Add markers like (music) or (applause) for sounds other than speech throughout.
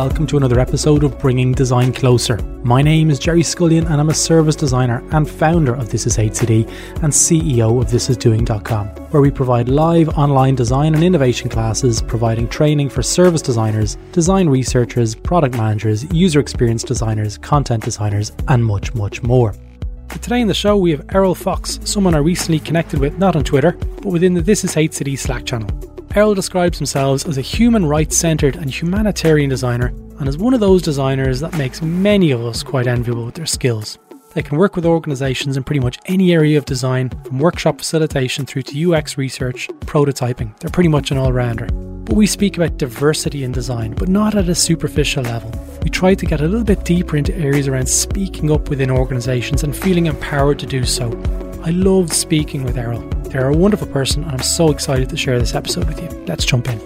Welcome to another episode of Bringing Design Closer. My name is Gerry Scullion and I'm a service designer and founder of This Is HCD and CEO of ThisIsDoing.com, where we provide live online design and innovation classes, providing training for service designers, design researchers, product managers, user experience designers, content designers, and much, much more. Today in the show, we have Eriol Fox, someone I recently connected with not on Twitter, but within the This Is HCD Slack channel. Eriol describes himself as a human rights centred and humanitarian designer, and is one of those designers that makes many of us quite enviable with their skills. They can work with organisations in pretty much any area of design, from workshop facilitation through to UX research, prototyping. They're pretty much an all rounder. But we speak about diversity in design, but not at a superficial level. We try to get a little bit deeper into areas around speaking up within organisations and feeling empowered to do so. I loved speaking with Eriol. They're a wonderful person, and I'm so excited to share this episode with you. Let's jump in.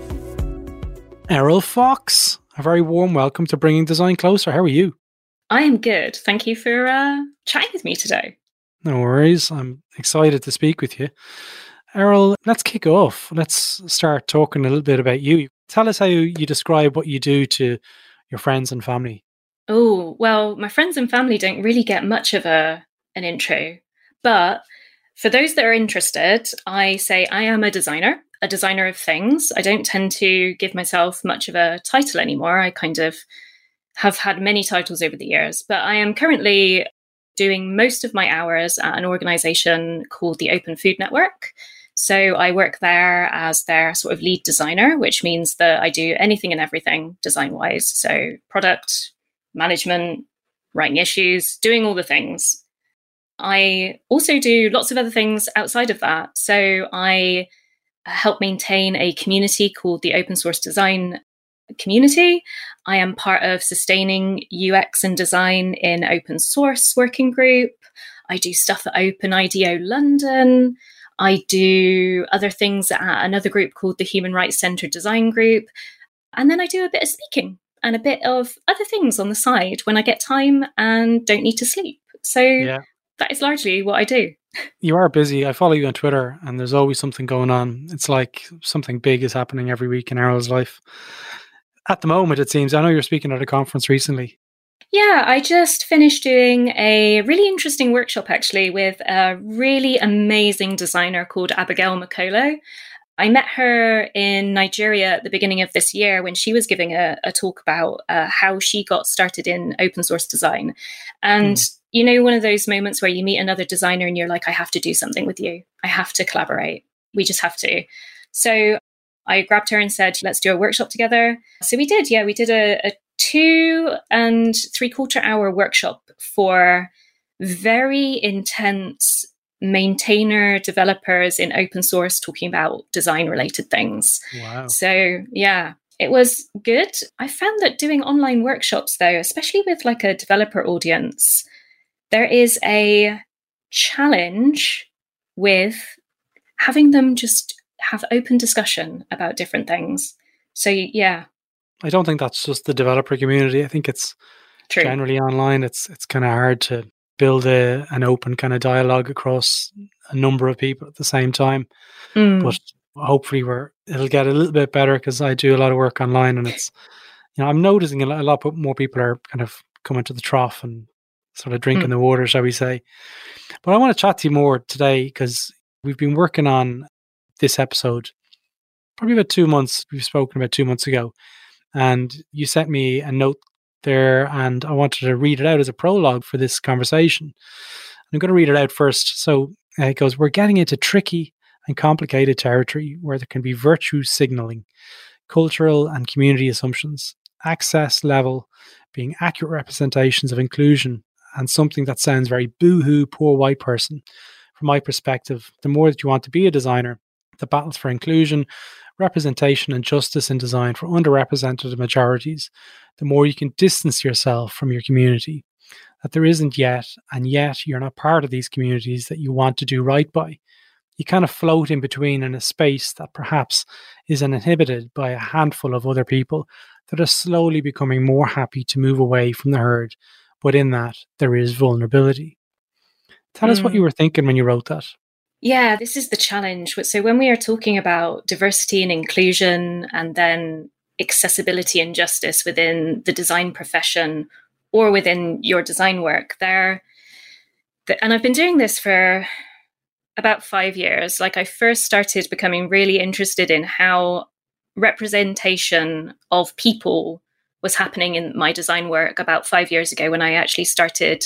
Eriol Fox, a very warm welcome to Bringing Design Closer. How are you? I am good. Thank you for uh, chatting with me today. No worries. I'm excited to speak with you. Eriol, let's kick off. Let's start talking a little bit about you. Tell us how you describe what you do to your friends and family. Oh, well, my friends and family don't really get much of a an intro, but for those that are interested, I say I am a designer, a designer of things. I don't tend to give myself much of a title anymore. I kind of have had many titles over the years, but I am currently doing most of my hours at an organization called the Open Food Network. So I work there as their sort of lead designer, which means that I do anything and everything design wise. So product management, writing issues, doing all the things. I also do lots of other things outside of that. So I help maintain a community called the Open Source Design Community. I am part of sustaining UX and design in open source working group. I do stuff at Open IDEO London. I do other things at another group called the Human Rights Center Design Group. And then I do a bit of speaking and a bit of other things on the side when I get time and don't need to sleep. So yeah that is largely what I do. You are busy. I follow you on Twitter, and there's always something going on. It's like something big is happening every week in Eriol's life. At the moment, it seems. I know you're speaking at a conference recently. Yeah, I just finished doing a really interesting workshop actually with a really amazing designer called Abigail Makolo. I met her in Nigeria at the beginning of this year when she was giving a, a talk about uh, how she got started in open source design. And mm you know, one of those moments where you meet another designer and you're like, I have to do something with you. I have to collaborate. We just have to. So I grabbed her and said, let's do a workshop together. So we did. Yeah, we did a, a two and three quarter hour workshop for very intense maintainer developers in open source talking about design related things. Wow. So, yeah, it was good. I found that doing online workshops, though, especially with like a developer audience, there is a challenge with having them just have open discussion about different things. So yeah. I don't think that's just the developer community. I think it's True. generally online. It's it's kind of hard to build a an open kind of dialogue across a number of people at the same time. Mm. But hopefully, we're it'll get a little bit better because I do a lot of work online, and it's you know I'm noticing a lot, a lot more people are kind of coming to the trough and sort of drinking mm. the water, shall we say. But I want to chat to you more today because we've been working on this episode probably about two months. We've spoken about two months ago. And you sent me a note there, and I wanted to read it out as a prologue for this conversation. I'm going to read it out first. So uh, it goes We're getting into tricky and complicated territory where there can be virtue signaling, cultural and community assumptions, access level being accurate representations of inclusion and something that sounds very boohoo, poor white person. From my perspective, the more that you want to be a designer, the battles for inclusion, representation, and justice in design for underrepresented majorities, the more you can distance yourself from your community. That there isn't yet, and yet you're not part of these communities that you want to do right by. You kind of float in between in a space that perhaps is inhibited by a handful of other people that are slowly becoming more happy to move away from the herd but in that there is vulnerability. Tell mm. us what you mm. were thinking when you wrote that. Yeah, this is the challenge. So, when we are talking about diversity and inclusion, and then accessibility and justice within the design profession or within your design work. There, and I've been doing this for about five years. Like I first started becoming really interested in how representation of people was happening in my design work about five years ago when I actually started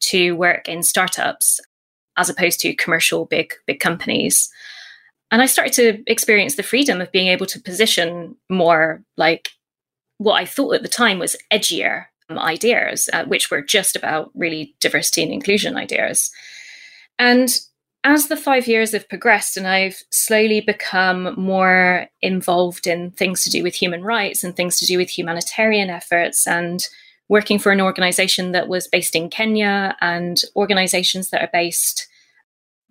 to work in startups as opposed to commercial big big companies. And i started to experience the freedom of being able to position more like what i thought at the time was edgier ideas uh, which were just about really diversity and inclusion ideas. And as the five years have progressed and I've slowly become more involved in things to do with human rights and things to do with humanitarian efforts and working for an organization that was based in Kenya and organizations that are based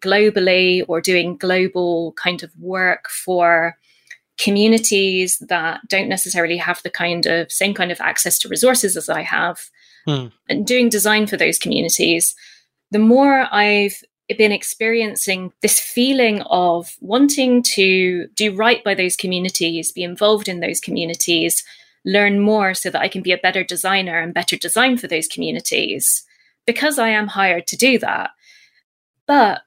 globally or doing global kind of work for communities that don't necessarily have the kind of same kind of access to resources as I have hmm. and doing design for those communities the more I've been experiencing this feeling of wanting to do right by those communities, be involved in those communities, learn more so that I can be a better designer and better design for those communities because I am hired to do that. But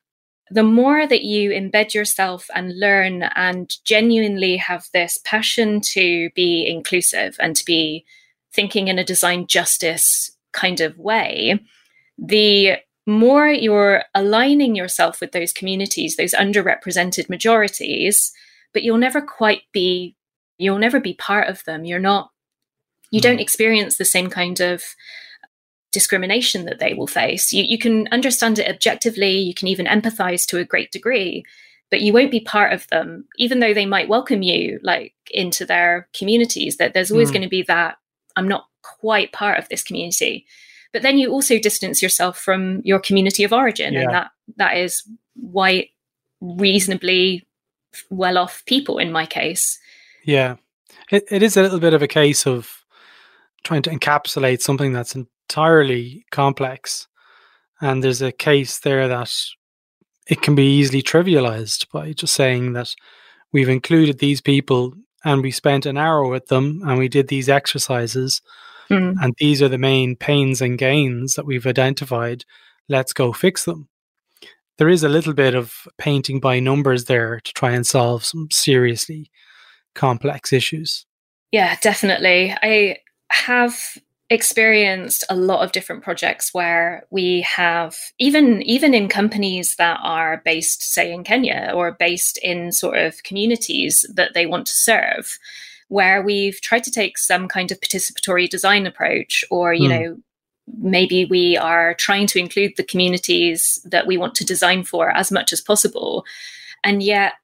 the more that you embed yourself and learn and genuinely have this passion to be inclusive and to be thinking in a design justice kind of way, the more you're aligning yourself with those communities, those underrepresented majorities, but you'll never quite be, you'll never be part of them. You're not, you don't hmm. experience the same kind of discrimination that they will face. You, you can understand it objectively, you can even empathize to a great degree, but you won't be part of them, even though they might welcome you like into their communities. That there's always mm. going to be that I'm not quite part of this community but then you also distance yourself from your community of origin yeah. and that that is white reasonably well off people in my case. Yeah. It, it is a little bit of a case of trying to encapsulate something that's entirely complex. And there's a case there that it can be easily trivialized by just saying that we've included these people and we spent an hour with them and we did these exercises Mm. And these are the main pains and gains that we've identified. Let's go fix them. There is a little bit of painting by numbers there to try and solve some seriously complex issues. Yeah, definitely. I have experienced a lot of different projects where we have even even in companies that are based say in Kenya or based in sort of communities that they want to serve where we've tried to take some kind of participatory design approach, or, you mm. know, maybe we are trying to include the communities that we want to design for as much as possible. And yet,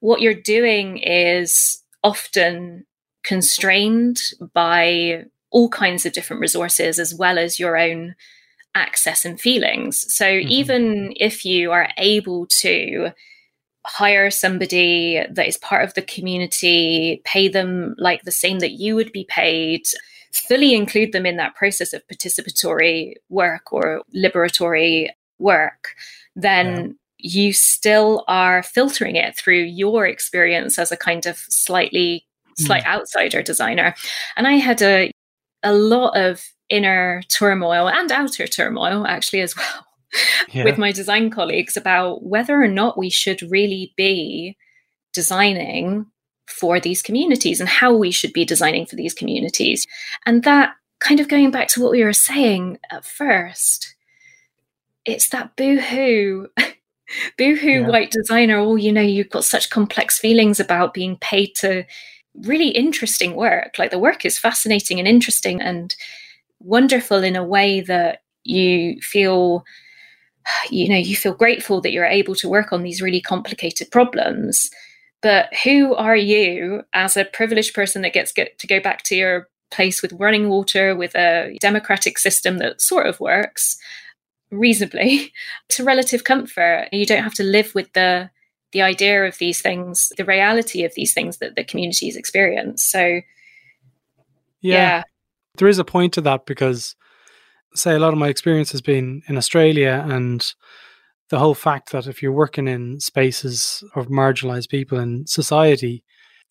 what you're doing is often constrained by all kinds of different resources as well as your own access and feelings. So, mm-hmm. even if you are able to hire somebody that is part of the community, pay them like the same that you would be paid, fully include them in that process of participatory work or liberatory work, then yeah. you still are filtering it through your experience as a kind of slightly slight mm. outsider designer. And I had a a lot of inner turmoil and outer turmoil actually as (laughs) well yeah. with my design colleagues about whether or not we should really be designing for these communities and how we should be designing for these communities. And that kind of going back to what we were saying at first, it's that boo-hoo. (laughs) boo-hoo yeah. white designer oh you know you've got such complex feelings about being paid to really interesting work like the work is fascinating and interesting and wonderful in a way that you feel you know you feel grateful that you're able to work on these really complicated problems but who are you as a privileged person that gets get to go back to your place with running water with a democratic system that sort of works reasonably (laughs) to relative comfort you don't have to live with the the idea of these things the reality of these things that the communities experience so yeah. yeah. there is a point to that because say a lot of my experience has been in Australia and the whole fact that if you're working in spaces of marginalized people in society,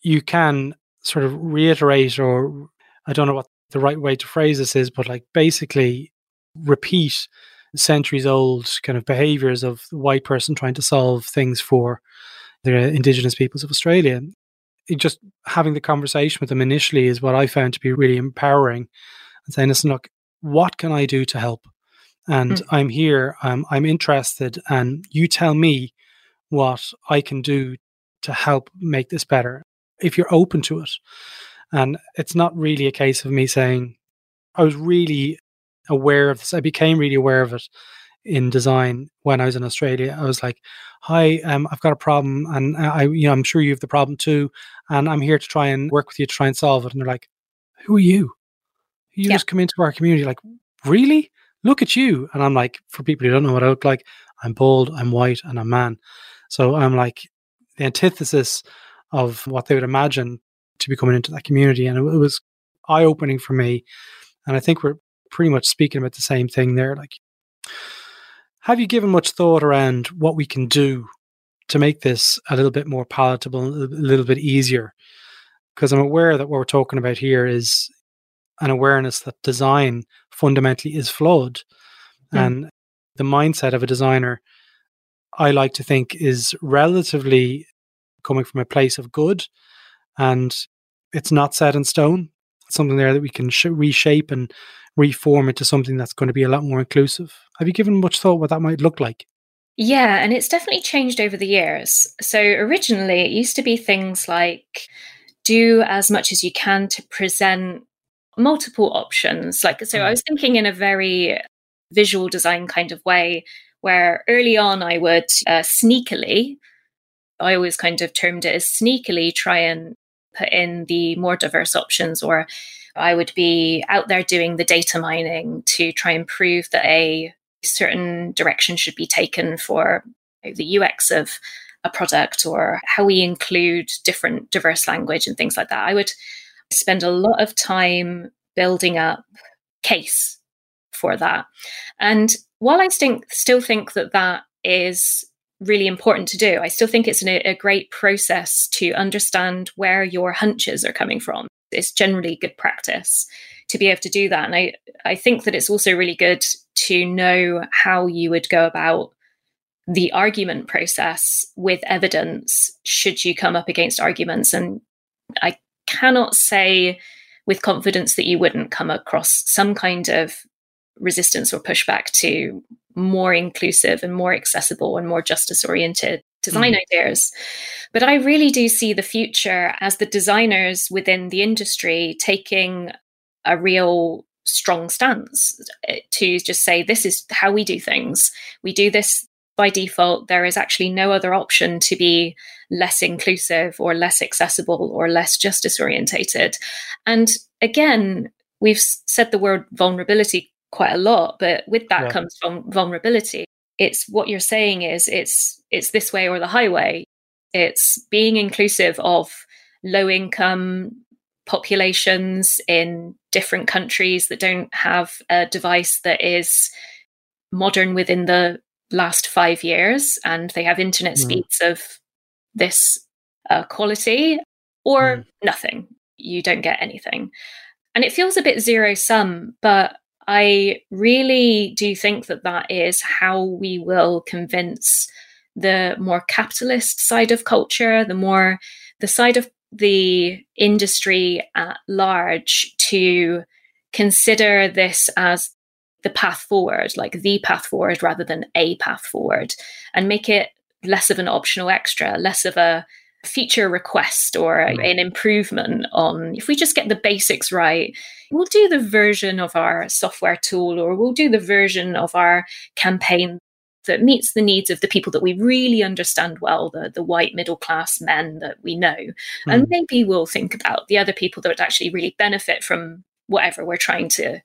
you can sort of reiterate, or I don't know what the right way to phrase this is, but like basically repeat centuries old kind of behaviors of the white person trying to solve things for the indigenous peoples of Australia. It just having the conversation with them initially is what I found to be really empowering and saying, listen, look, what can I do to help? And mm. I'm here, um, I'm interested, and you tell me what I can do to help make this better if you're open to it. And it's not really a case of me saying, I was really aware of this. I became really aware of it in design when I was in Australia. I was like, "Hi, um, I've got a problem, and I, you know, I'm sure you have the problem too, and I'm here to try and work with you to try and solve it." And they're like, "Who are you? You yeah. just come into our community, like, really? Look at you!" And I'm like, for people who don't know what I look like, I'm bald, I'm white, and I'm man. So I'm like the antithesis of what they would imagine to be coming into that community, and it, it was eye opening for me. And I think we're pretty much speaking about the same thing there. Like, have you given much thought around what we can do to make this a little bit more palatable, a little bit easier? Because I'm aware that what we're talking about here is an awareness that design fundamentally is flawed. Mm. And the mindset of a designer, I like to think, is relatively coming from a place of good. And it's not set in stone. It's something there that we can sh- reshape and reform into something that's going to be a lot more inclusive. Have you given much thought what that might look like? Yeah, and it's definitely changed over the years. So originally, it used to be things like do as much as you can to present multiple options. Like, so I mm. was thinking in a very visual design kind of way, where early on I would uh, sneakily, I always kind of termed it as sneakily try and put in the more diverse options or I would be out there doing the data mining to try and prove that a certain direction should be taken for the UX of a product or how we include different diverse language and things like that. I would spend a lot of time building up case for that. And while I think, still think that that is really important to do, I still think it's an, a great process to understand where your hunches are coming from it's generally good practice to be able to do that. And I, I think that it's also really good to know how you would go about the argument process with evidence should you come up against arguments. And I cannot say with confidence that you wouldn't come across some kind of resistance or pushback to more inclusive and more accessible and more justice oriented design mm. ideas. But I really do see the future as the designers within the industry taking a real strong stance eh, to just say, this is how we do things. We do this by default. There is actually no other option to be less inclusive or less accessible or less justice orientated. And again, we've said the word vulnerability quite a lot, but with that yeah. comes vulnerability it's what you're saying is it's it's this way or the highway it's being inclusive of low income populations in different countries that don't have a device that is modern within the last five years and they have internet mm. speeds of this uh, quality or mm. nothing you don't get anything and it feels a bit zero sum but I really do think that that is how we will convince the more capitalist side of culture, the more the side of the industry at large to consider this as the path forward, like the path forward rather than a path forward, and make it less of an optional extra, less of a feature request or a, an improvement on if we just get the basics right we'll do the version of our software tool or we'll do the version of our campaign that meets the needs of the people that we really understand well, the, the white middle class men that we know. Mm. And maybe we'll think about the other people that would actually really benefit from whatever we're trying to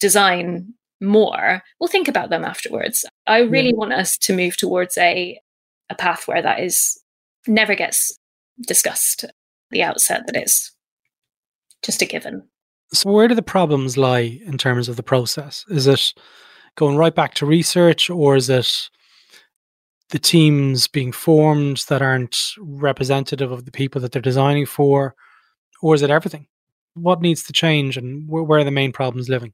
design more. We'll think about them afterwards. I really yeah. want us to move towards a a path where that is never gets discussed at the outset that it's just a given. So, where do the problems lie in terms of the process? Is it going right back to research, or is it the teams being formed that aren't representative of the people that they're designing for? or is it everything? What needs to change, and where, where are the main problems living?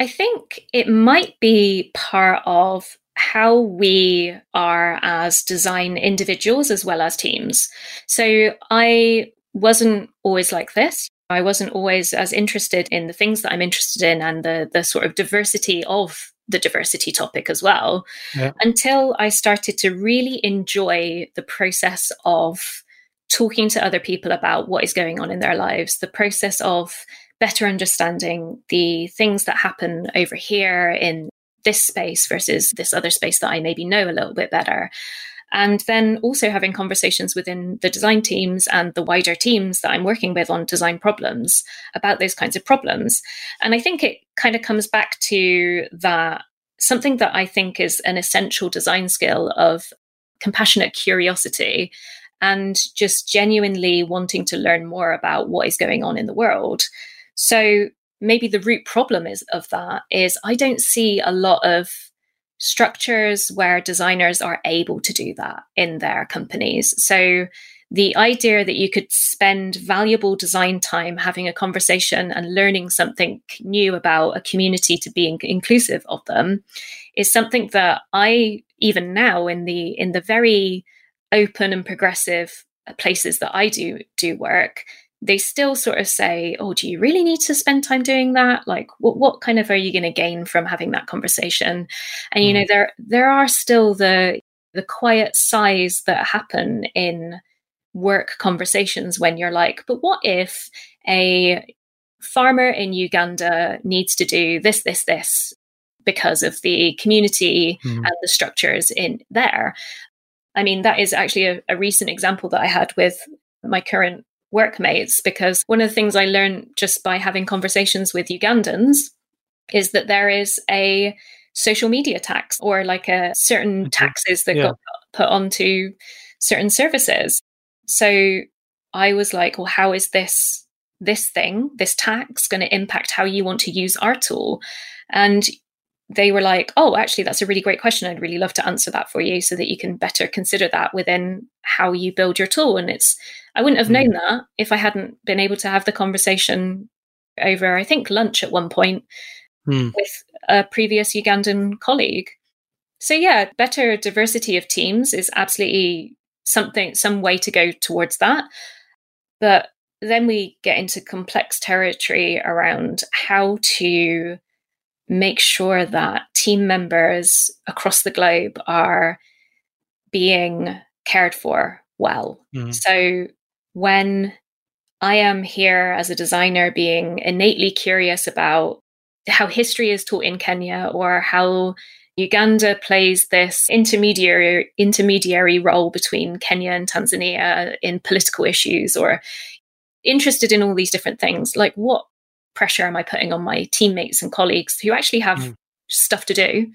I think it might be part of how we are as design individuals as well as teams. So I wasn't always like this. I wasn't always as interested in the things that I'm interested in and the the sort of diversity of the diversity topic as well yeah. until I started to really enjoy the process of talking to other people about what is going on in their lives, the process of better understanding the things that happen over here in this space versus this other space that I maybe know a little bit better. And then also having conversations within the design teams and the wider teams that I'm working with on design problems about those kinds of problems. And I think it kind of comes back to that something that I think is an essential design skill of compassionate curiosity and just genuinely wanting to learn more about what is going on in the world. So maybe the root problem is of that is I don't see a lot of structures where designers are able to do that in their companies. So the idea that you could spend valuable design time having a conversation and learning something new about a community to be inclusive of them is something that I even now in the in the very open and progressive places that I do do work they still sort of say, "Oh, do you really need to spend time doing that? Like, what what kind of are you going to gain from having that conversation?" And you know, mm. there there are still the the quiet sighs that happen in work conversations when you're like, "But what if a farmer in Uganda needs to do this, this, this because of the community mm. and the structures in there?" I mean, that is actually a, a recent example that I had with my current workmates because one of the things I learned just by having conversations with Ugandans is that there is a social media tax or like a certain mm-hmm. taxes that yeah. got put onto certain services. So I was like, well, how is this this thing, this tax going to impact how you want to use our tool? And they were like, oh, actually, that's a really great question. I'd really love to answer that for you so that you can better consider that within how you build your tool. And it's, I wouldn't have known mm. that if I hadn't been able to have the conversation over, I think, lunch at one point mm. with a previous Ugandan colleague. So, yeah, better diversity of teams is absolutely something, some way to go towards that. But then we get into complex territory around how to make sure that team members across the globe are being cared for well. Mm-hmm. So when I am here as a designer being innately curious about how history is taught in Kenya or how Uganda plays this intermediary intermediary role between Kenya and Tanzania in political issues or interested in all these different things like what pressure am I putting on my teammates and colleagues who actually have mm. stuff to do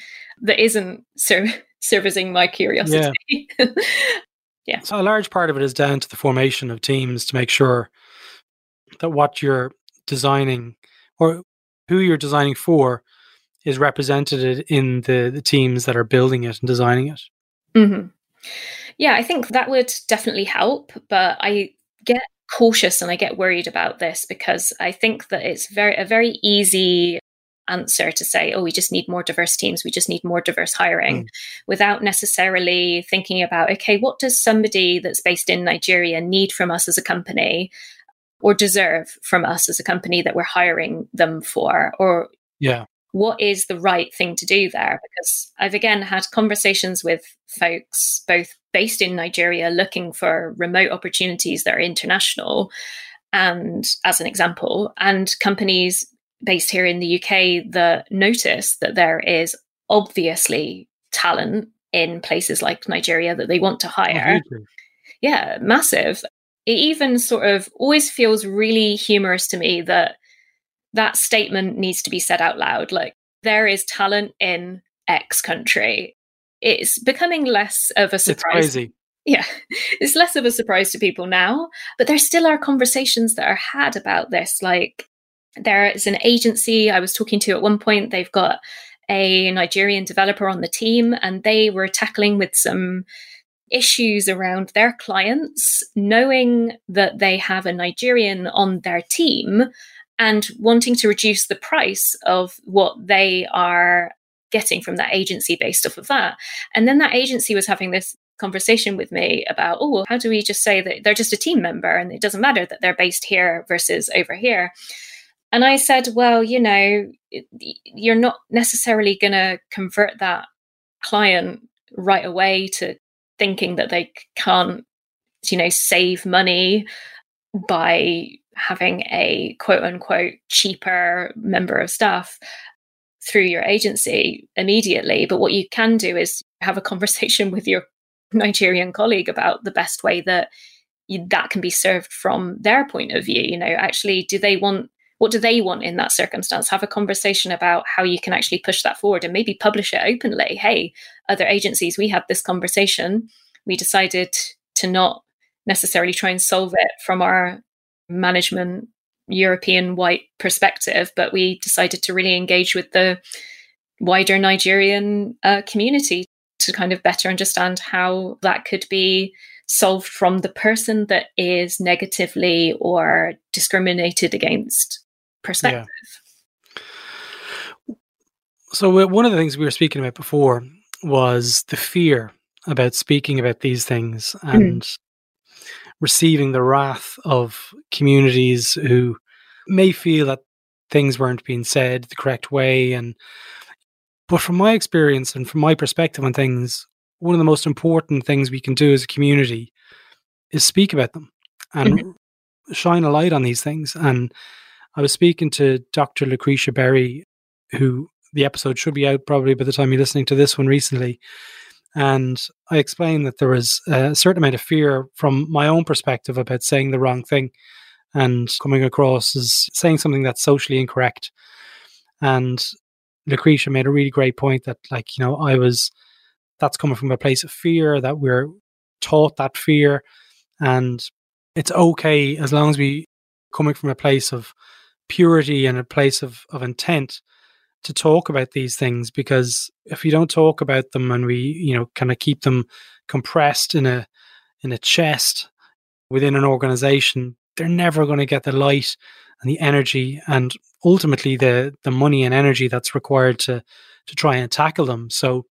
that isn't ser- (laughs) servicing my curiosity? Yeah. (laughs) yeah. So a large part of it is down to the formation of teams to make sure that what you're designing or who you're designing for is represented in the, the teams that are building it and designing it. Mm-hmm. Yeah, I think that would definitely help. But I get cautious and I get worried about this because I think that it's very a very easy answer to say, oh, we just need more diverse teams, we just need more diverse hiring, mm. without necessarily thinking about, okay, what does somebody that's based in Nigeria need from us as a company or deserve from us as a company that we're hiring them for? Or yeah. What is the right thing to do there? Because I've again had conversations with folks, both based in Nigeria looking for remote opportunities that are international. And as an example, and companies based here in the UK that notice that there is obviously talent in places like Nigeria that they want to oh, hire. Oh, yeah, massive. It even sort of always feels really humorous to me that that statement needs to be said out loud. Like, there is talent in X country it's becoming less of a surprise. It's crazy. Yeah, (laughs) it's less of a surprise to people now, but there still are conversations that are had about this. Like, there is an agency I was talking to at one point, they've got a Nigerian developer on the team, and they were tackling with some issues around their clients, knowing that they have a Nigerian on their team and wanting to reduce the price of what they are getting from that agency based off of that. And then that agency was having this conversation with me about, oh, well, how do we just say that they're just a team member and it doesn't matter that they're based here versus over here? And I said, well, you know, you're not necessarily going to convert that client right away to thinking that they can't, you know, save money by having a quote unquote cheaper member of staff through your agency immediately. But what you can do is have a conversation (laughs) with your Nigerian colleague about the best way that you, that can be served from their point of view. You know, actually, do they want what do they want in that circumstance? Have a conversation about how you can actually push that forward and maybe publish it openly. Hey, other agencies, we had this conversation. We decided to not necessarily try and solve it from our management European white perspective, but we decided to really engage with the wider Nigerian uh, community to kind of better understand how that could be solved from the person that is negatively or discriminated against perspective. Yeah. So, one of the things we were speaking about before was the fear about speaking about these things mm. and mm receiving the wrath of communities who may feel that things weren't being said the correct way and but from my experience and from my perspective on things one of the most important things we can do as a community is speak about them and mm-hmm. shine a light on these things and i was speaking to dr lucretia berry who the episode should be out probably by the time you're listening to this one recently and I explained that there was a certain amount of fear from my own perspective about saying the wrong thing and coming across as saying something that's socially incorrect. And Lucretia made a really great point that, like, you know, I was, that's coming from a place of fear, that we're taught that fear. And it's okay as long as we coming from a place of purity and a place of, of intent to talk about these things because if we don't talk about them and we you know kind of keep them compressed in a in a chest within an organization they're never going to get the light and the energy and ultimately the the money and energy that's required to to try and tackle them. So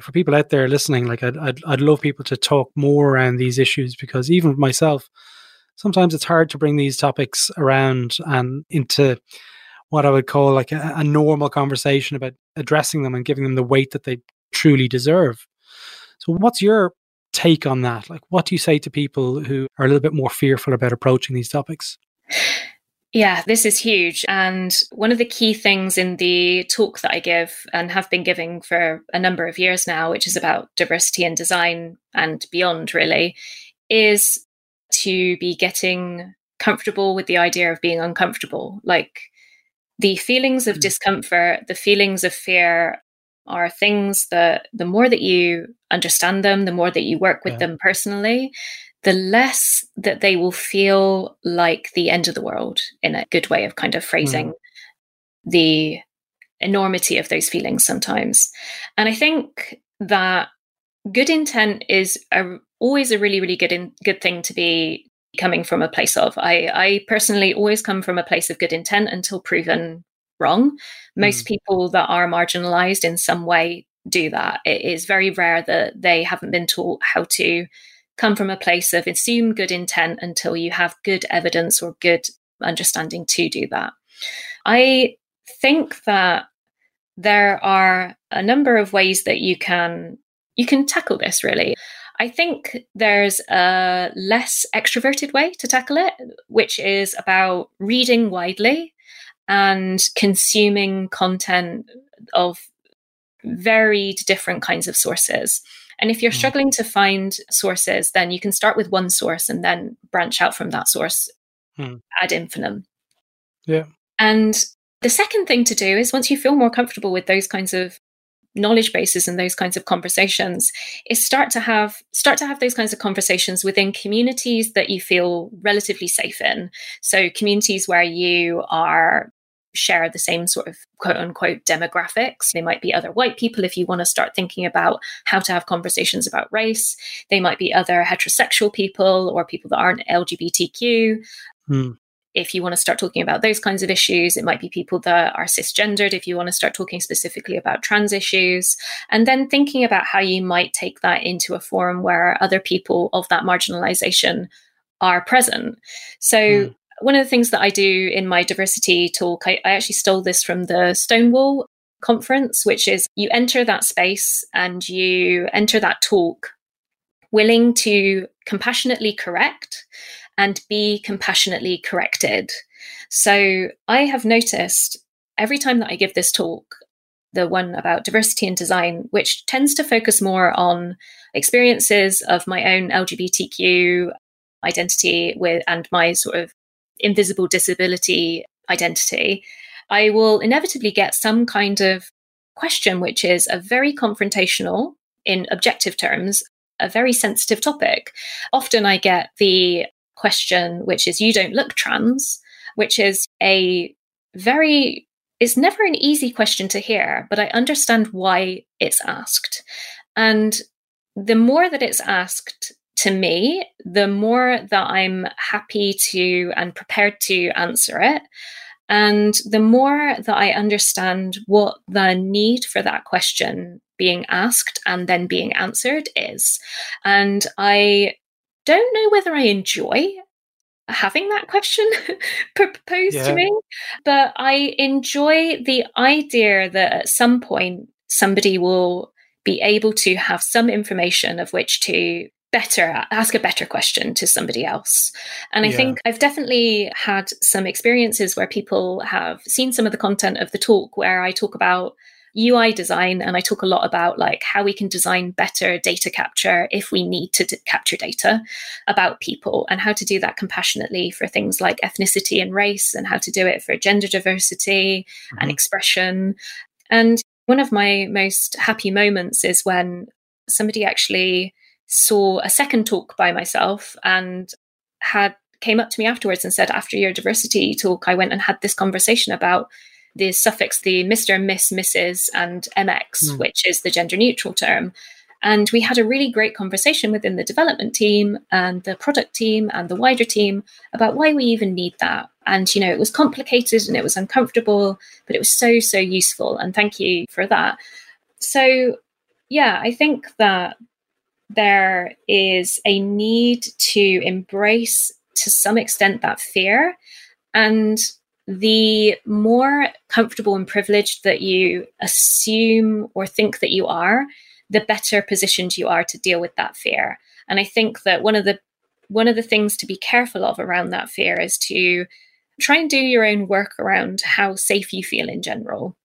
for people out there listening like I'd, I'd, I'd love people to talk more around these issues because even myself sometimes it's hard to bring these topics around and into what I would call like a, a normal conversation about addressing them and giving them the weight that they truly deserve. So, what's your take on that? Like, what do you say to people who are a little bit more fearful about approaching these topics? Yeah, this is huge. And one of the key things in the talk that I give and have been giving for a number of years now, which is about diversity and design and beyond, really, is to be getting comfortable with the idea of being uncomfortable. Like, the feelings of mm. discomfort, the feelings of fear are things that the more that you understand them, the more that you work with yeah. them personally, the less that they will feel like the end of the world in a good way of kind of phrasing mm. the enormity of those feelings sometimes. And I think that good intent is a, always a really, really good in, good thing to be coming from a place of. I, I personally always come from a place of good intent until proven wrong. Most mm. people that are marginalized in some way do that. It is very rare that they haven't been taught how to come from a place of assume good intent until you have good evidence or good understanding to do that. I think that there are a number of ways that you can you can tackle this really. I think there's a less extroverted way to tackle it, which is about reading widely and consuming content of varied different kinds of sources. And if you're mm. struggling to find sources, then you can start with one source and then branch out from that source mm. ad infinitum. Yeah. And the second thing to do is once you feel more comfortable with those kinds of knowledge bases and those kinds of conversations is start to have start to have those kinds of conversations within communities that you feel relatively safe in so communities where you are share the same sort of quote unquote demographics. They might be other white people if you want to start thinking about how to have conversations about race. They might be other heterosexual people or people that aren't LGBTQ. Hmm. If you want to start talking about those kinds of issues, it might be people that are cisgendered. If you want to start talking specifically about trans issues, and then thinking about how you might take that into a forum where other people of that marginalization are present. So, mm one of the things that I do in my diversity talk, I, I actually stole this from the Stonewall conference, which is you enter that space and you enter that talk willing to compassionately correct and be compassionately corrected. So I have noticed every time that I give this talk, the one about diversity and design, which tends to focus more on experiences of my own LGBTQ identity with and my sort of invisible disability identity, I will inevitably get some kind of question, which is a very confrontational, in objective terms, a very sensitive topic. Often I get the question, which is, You don't look trans, which is a very it's never an easy question to hear, but I understand why it's asked. And the more that it's asked, to me, the more that I'm happy to and prepared to answer it. And the more that I understand what the need for that question being asked and then being answered is. And I don't know whether I enjoy having that question (laughs) proposed yeah. to me, but I enjoy the idea that at some point somebody will be able to have some information of which to better ask a better question to somebody else and i yeah. think i've definitely had some experiences where people have seen some of the content of the talk where i talk about ui design and i talk a lot about like how we can design better data capture if we need to d- capture data about people and how to do that compassionately for things like ethnicity and race and how to do it for gender diversity mm-hmm. and expression and one of my most happy moments is when somebody actually saw a second talk by myself and had came up to me afterwards and said, after your diversity talk, I went and had this conversation about the suffix, the Mr., Miss, Mrs., and MX, mm. which is the gender neutral term. And we had a really great conversation within the development team and the product team and the wider team about why we even need that. And, you know, it was complicated and it was uncomfortable, but it was so, so useful. And thank you for that. So, yeah, I think that there is a need to embrace to some extent that fear and the more comfortable and privileged that you assume or think that you are the better positioned you are to deal with that fear and i think that one of the one of the things to be careful of around that fear is to try and do your own work around how safe you feel in general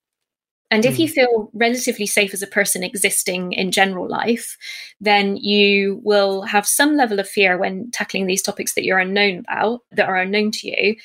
and if you hmm. feel relatively safe as a person existing in general life, then you will have some level of fear when tackling these topics that you're unknown about, that are unknown to you.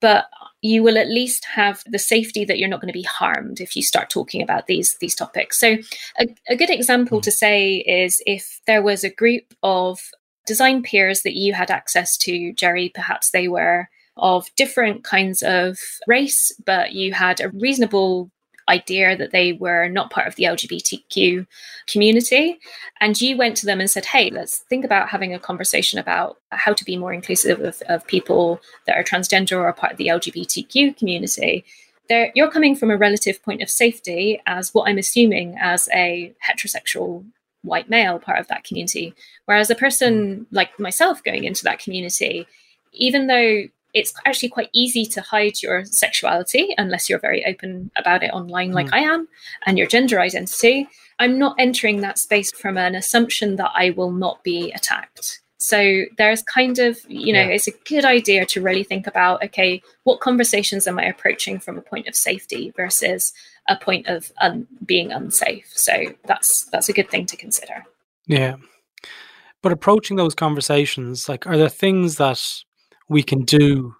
But you will at least have the safety that you're not going to be harmed if you start talking about these these topics. So, a, a good example hmm. to say is if there was a group of design peers that you had access to, Gerry, perhaps they were of different kinds of race, but you had a reasonable idea that they were not part of the LGBTQ community. And you went to them and said, hey, let's think about having a conversation about how to be more inclusive of, of people that are transgender or part of the LGBTQ community. There, you're coming from a relative point of safety as what I'm assuming as a heterosexual white male part of that community. Whereas a person hmm. like myself going into that community, even though it's actually quite easy to hide your sexuality unless you're very open about it online, like mm. I am, and your gender identity. I'm not entering that space from an assumption that I will not be attacked. So there's kind of, you know, yeah. it's a good idea to really think about okay, what conversations am I approaching from a point of safety versus a point of un- being unsafe. So that's that's a good thing to consider. Yeah. But approaching those conversations, like, are there things that we can do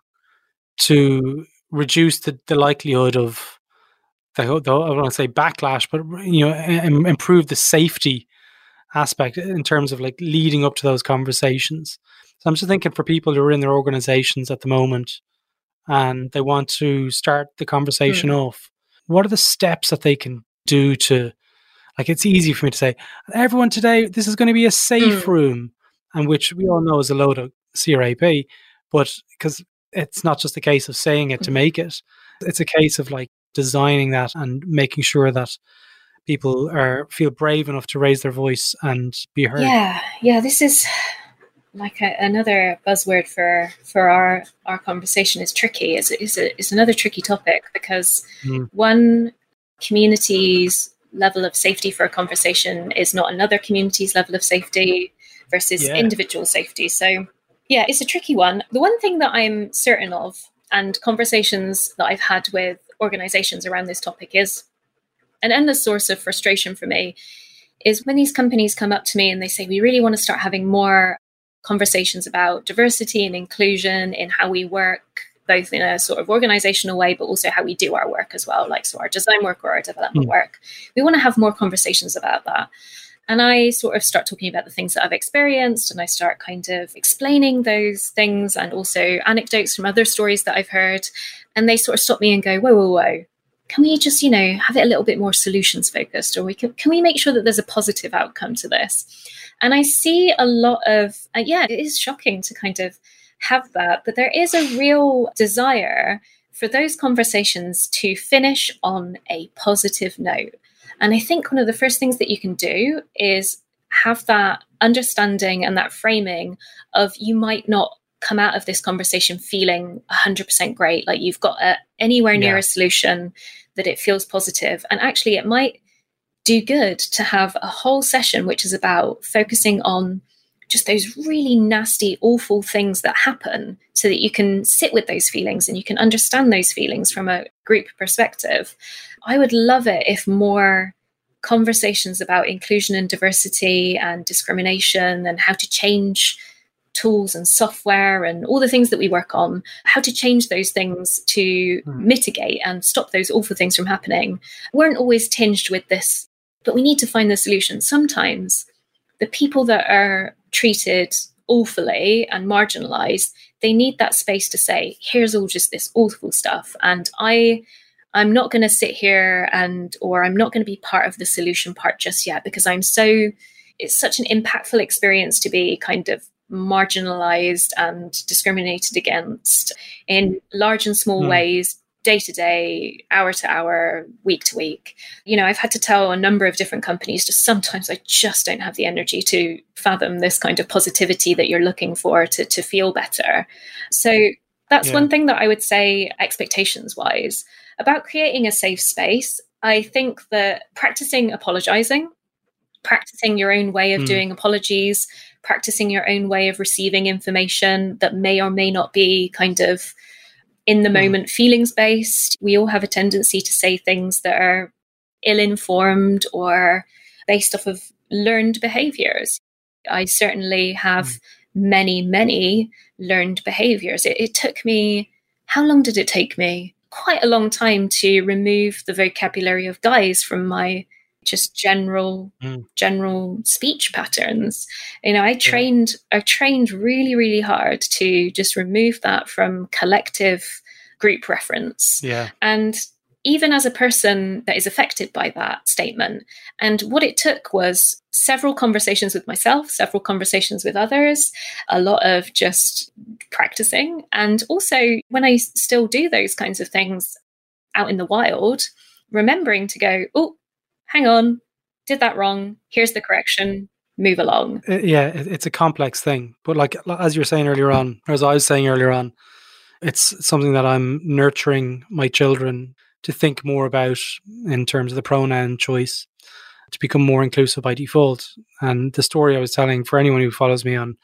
to reduce the, the likelihood of the, the I don't want to say backlash, but you know, improve the safety aspect in terms of like leading up to those conversations. So I'm just thinking for people who are in their organizations at the moment and they want to start the conversation mm. off, what are the steps that they can do to like it's easy for me to say, everyone today, this is going to be a safe mm. room, and which we all know is a load of CRAP, but because it's not just a case of saying it to mm. make it, it's a case of like designing that and making sure that people are feel brave enough to raise their voice and be heard. Yeah, yeah, this is like a, another buzzword for for our our conversation is tricky. Is is is another tricky topic because mm. one community's level of safety for a conversation is not another community's level of safety versus yeah. individual safety. So yeah, it's a tricky one. The one thing that I'm certain of, and conversations that I've had with organizations around this topic is an endless source of frustration for me is when these companies come up to me and they say, we really want to start having more conversations about diversity and inclusion in how we work, both in a sort of organizational way, but also how we do our work as well, like so our design work or our development mm. work. We want to have more conversations about that. And I sort of start talking about the things that I've experienced and I start kind of explaining those things and also anecdotes from other stories that I've heard. And they sort of stop me and go, whoa, whoa, whoa. Can we just, you know, have it a little bit more solutions focused, or we can, can we make sure that there's a positive outcome to this? And I see a lot of, uh, yeah, it is shocking to kind of have that, but there is a real desire for those conversations to finish on a positive note. And I think one of the first things that you can do is have that understanding and that framing of you might not come out of this conversation feeling 100% great, like you've got a, anywhere near yeah. a solution that it feels positive. And actually, it might do good to have a whole session which is about focusing on just those really nasty, awful things that happen so that you can sit with those feelings and you can understand those feelings from a group perspective. I would love it if more conversations about inclusion and diversity and discrimination and how to change tools and software and all the things that we work on, how to change those things to mm. mitigate and stop those awful things from happening, weren't always tinged with this, but we need to find the solution. Sometimes the people that are treated awfully and marginalized, they need that space to say, here's all just this awful stuff. And I I'm not going to sit here and or I'm not going to be part of the solution part just yet because I'm so it's such an impactful experience to be kind of marginalized and discriminated against in large and small mm. ways day to day, hour to hour, week to week. You know, I've had to tell a number of different companies just sometimes I just don't have the energy to fathom this kind of positivity that you're looking for to, to feel better. So that's yeah. one thing that I would say, expectations wise, about creating a safe space. I think that practicing apologizing, practicing your own way of mm. doing apologies, practicing your own way of receiving information that may or may not be kind of in the hmm. moment feelings based. We all have a tendency to say things that are ill informed or based off of learned behaviors. I certainly have mm. many, many learned behaviors. It, it took me, how long did it take me? Quite a long time to remove the vocabulary of guys from my just general mm. general speech patterns. You know i trained i trained really really hard to just remove that from collective group reference. Yeah. And even as a person that is affected by that statement and what it took was several conversations with myself several conversations with others a lot of just practicing. And also when i still do those kinds of things out in the wild remembering to go oh hang on, did that wrong. Here's the correction. Move along. Uh, yeah, it's a complex thing. But like as you were saying earlier on, or as I was saying earlier on, it's something that I'm nurturing my children to think more about in terms of the pronoun choice, to become more inclusive by default. And the story I was telling for anyone who follows me on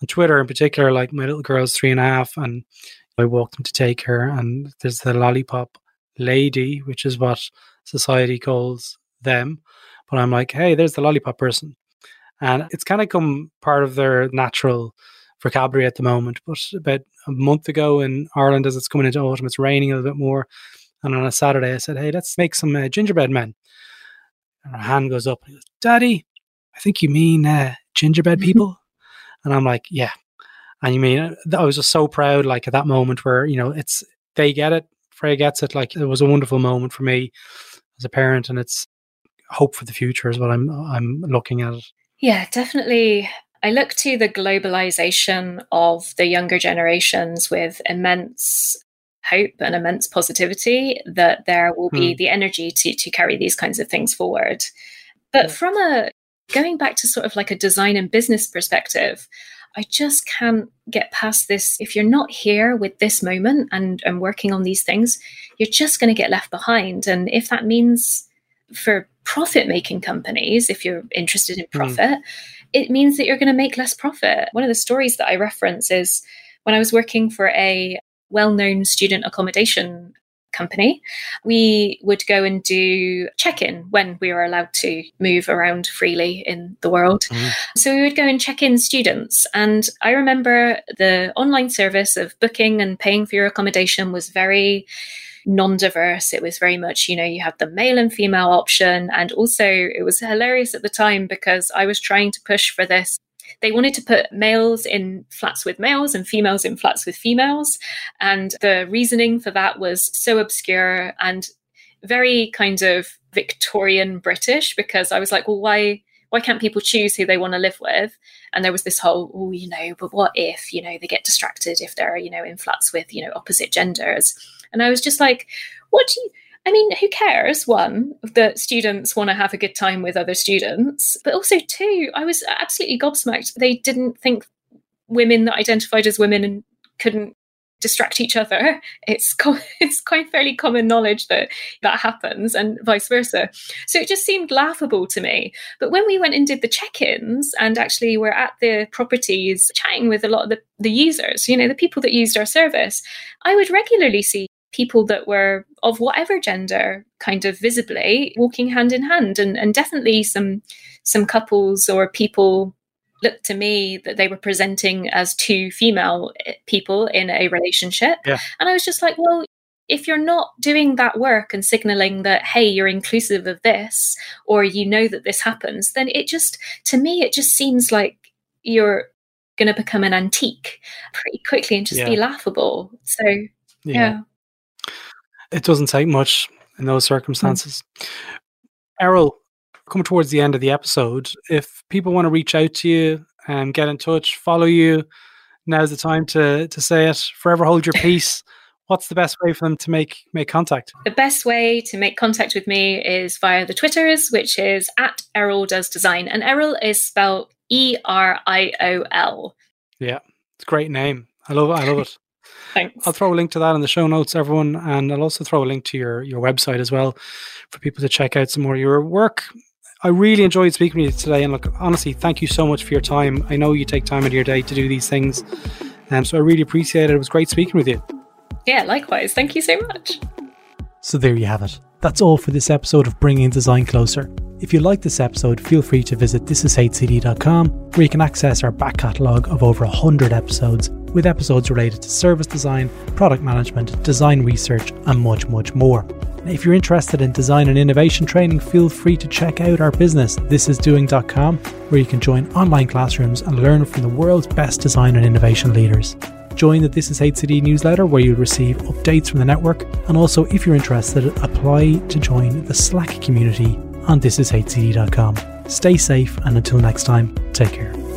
on Twitter in particular, like my little girl's three and a half, and I walked them to take her, and there's the lollipop lady, which is what society calls them. But I'm like, hey, there's the lollipop person. And it's kind of come part of their natural vocabulary at the moment. But about a month ago in Ireland, as it's coming into autumn, it's raining a little bit more. And on a Saturday, I said, hey, let's make some uh, gingerbread men. And her hand goes up. Goes, Daddy, I think you mean uh, gingerbread (laughs) people. and I'm like, yeah. And you mean, uh, I was just so proud, like at that moment where, you know, it's they get it. Freya gets it. Like it was a wonderful moment for me as a parent, and it's hope for the future is what I'm I'm looking at. Yeah, definitely. I look to the globalization of the younger generations with immense hope and immense positivity that there will be hmm. the energy to to carry these kinds of things forward. But yeah. from a going back to sort of like a design and business perspective, I just can't get past this. If you're not here with this moment and, and working on these things, you're just going to get left behind. And if that means for profit making companies, if you're interested in hmm. profit, mm. it means that you're going to make less profit. One of the stories that I reference is when I was working for a well known student accommodation company, we would go and do check in when we were allowed to move around freely in the world. Mm. So we would go and check in students. And I remember the online service of booking and paying for your accommodation was very non-diverse it was very much you know you had the male and female option and also it was hilarious at the time because i was trying to push for this they wanted to put males in flats with males and females in flats with females. And the reasoning for that was so obscure and very kind of Victorian British because I was like, well, why? Why can't people choose who they want to live with? And there was this whole, oh, you know, but what if, you know, they get distracted if they're, you know, in flats with, you know, opposite genders? And I was just like, what do you, I mean, who cares? One, that students want to have a good time with other students, but also two, I was absolutely gobsmacked. They didn't think women that identified as women and couldn't distract each other. It's co- (laughs) it's quite fairly common knowledge that that happens, and vice versa. So it just seemed laughable to me. But when we went and did the check-ins, and actually were at the properties chatting with a lot of the, the users, you know, the people that used our service, I would regularly see people that were of whatever gender kind of visibly walking hand in hand and, and definitely some some couples or people looked to me that they were presenting as two female eh, people in a relationship yeah. and i was just like well if you're not doing that work and signaling that hey you're inclusive of this or you know that this happens then it just to me it just seems like you're going to become an antique pretty quickly and just yeah. be laughable so yeah. yeah it doesn't take much in those circumstances. Mm. Eriol, coming towards the end of the episode, if people want to reach out to you and get in touch, follow you, now's the time to to say it. Forever hold your (laughs) peace. What's the best way for them to make make contact? The best way to make contact with me is via the Twitters, which is at Eriol Does Design, and Eriol is spelled E R I O L. Yeah, it's a great name. I love it. I love it. (laughs) Thanks. I'll throw a link to that in the show notes, everyone, and I'll also throw a link to your your website as well for people to check out some more of your work. I really enjoyed speaking with you today, and look, honestly, thank you so much for your time. I know you take time out of your day to do these things, um, so I really appreciate it. It was great speaking with you. Yeah, likewise. Thank you so much. So there you have it. That's all for this episode of Bringing Design Closer. If you like this episode, feel free to visit thisishcd.com where you can access our back catalogue of over 100 episodes with episodes related to service design, product management, design research, and much, much more. If you're interested in design and innovation training, feel free to check out our business, thisisdoing.com, where you can join online classrooms and learn from the world's best design and innovation leaders. Join the This Is HCD newsletter where you'll receive updates from the network, and also, if you're interested, apply to join the Slack community on thisishcd.com. Stay safe, and until next time, take care.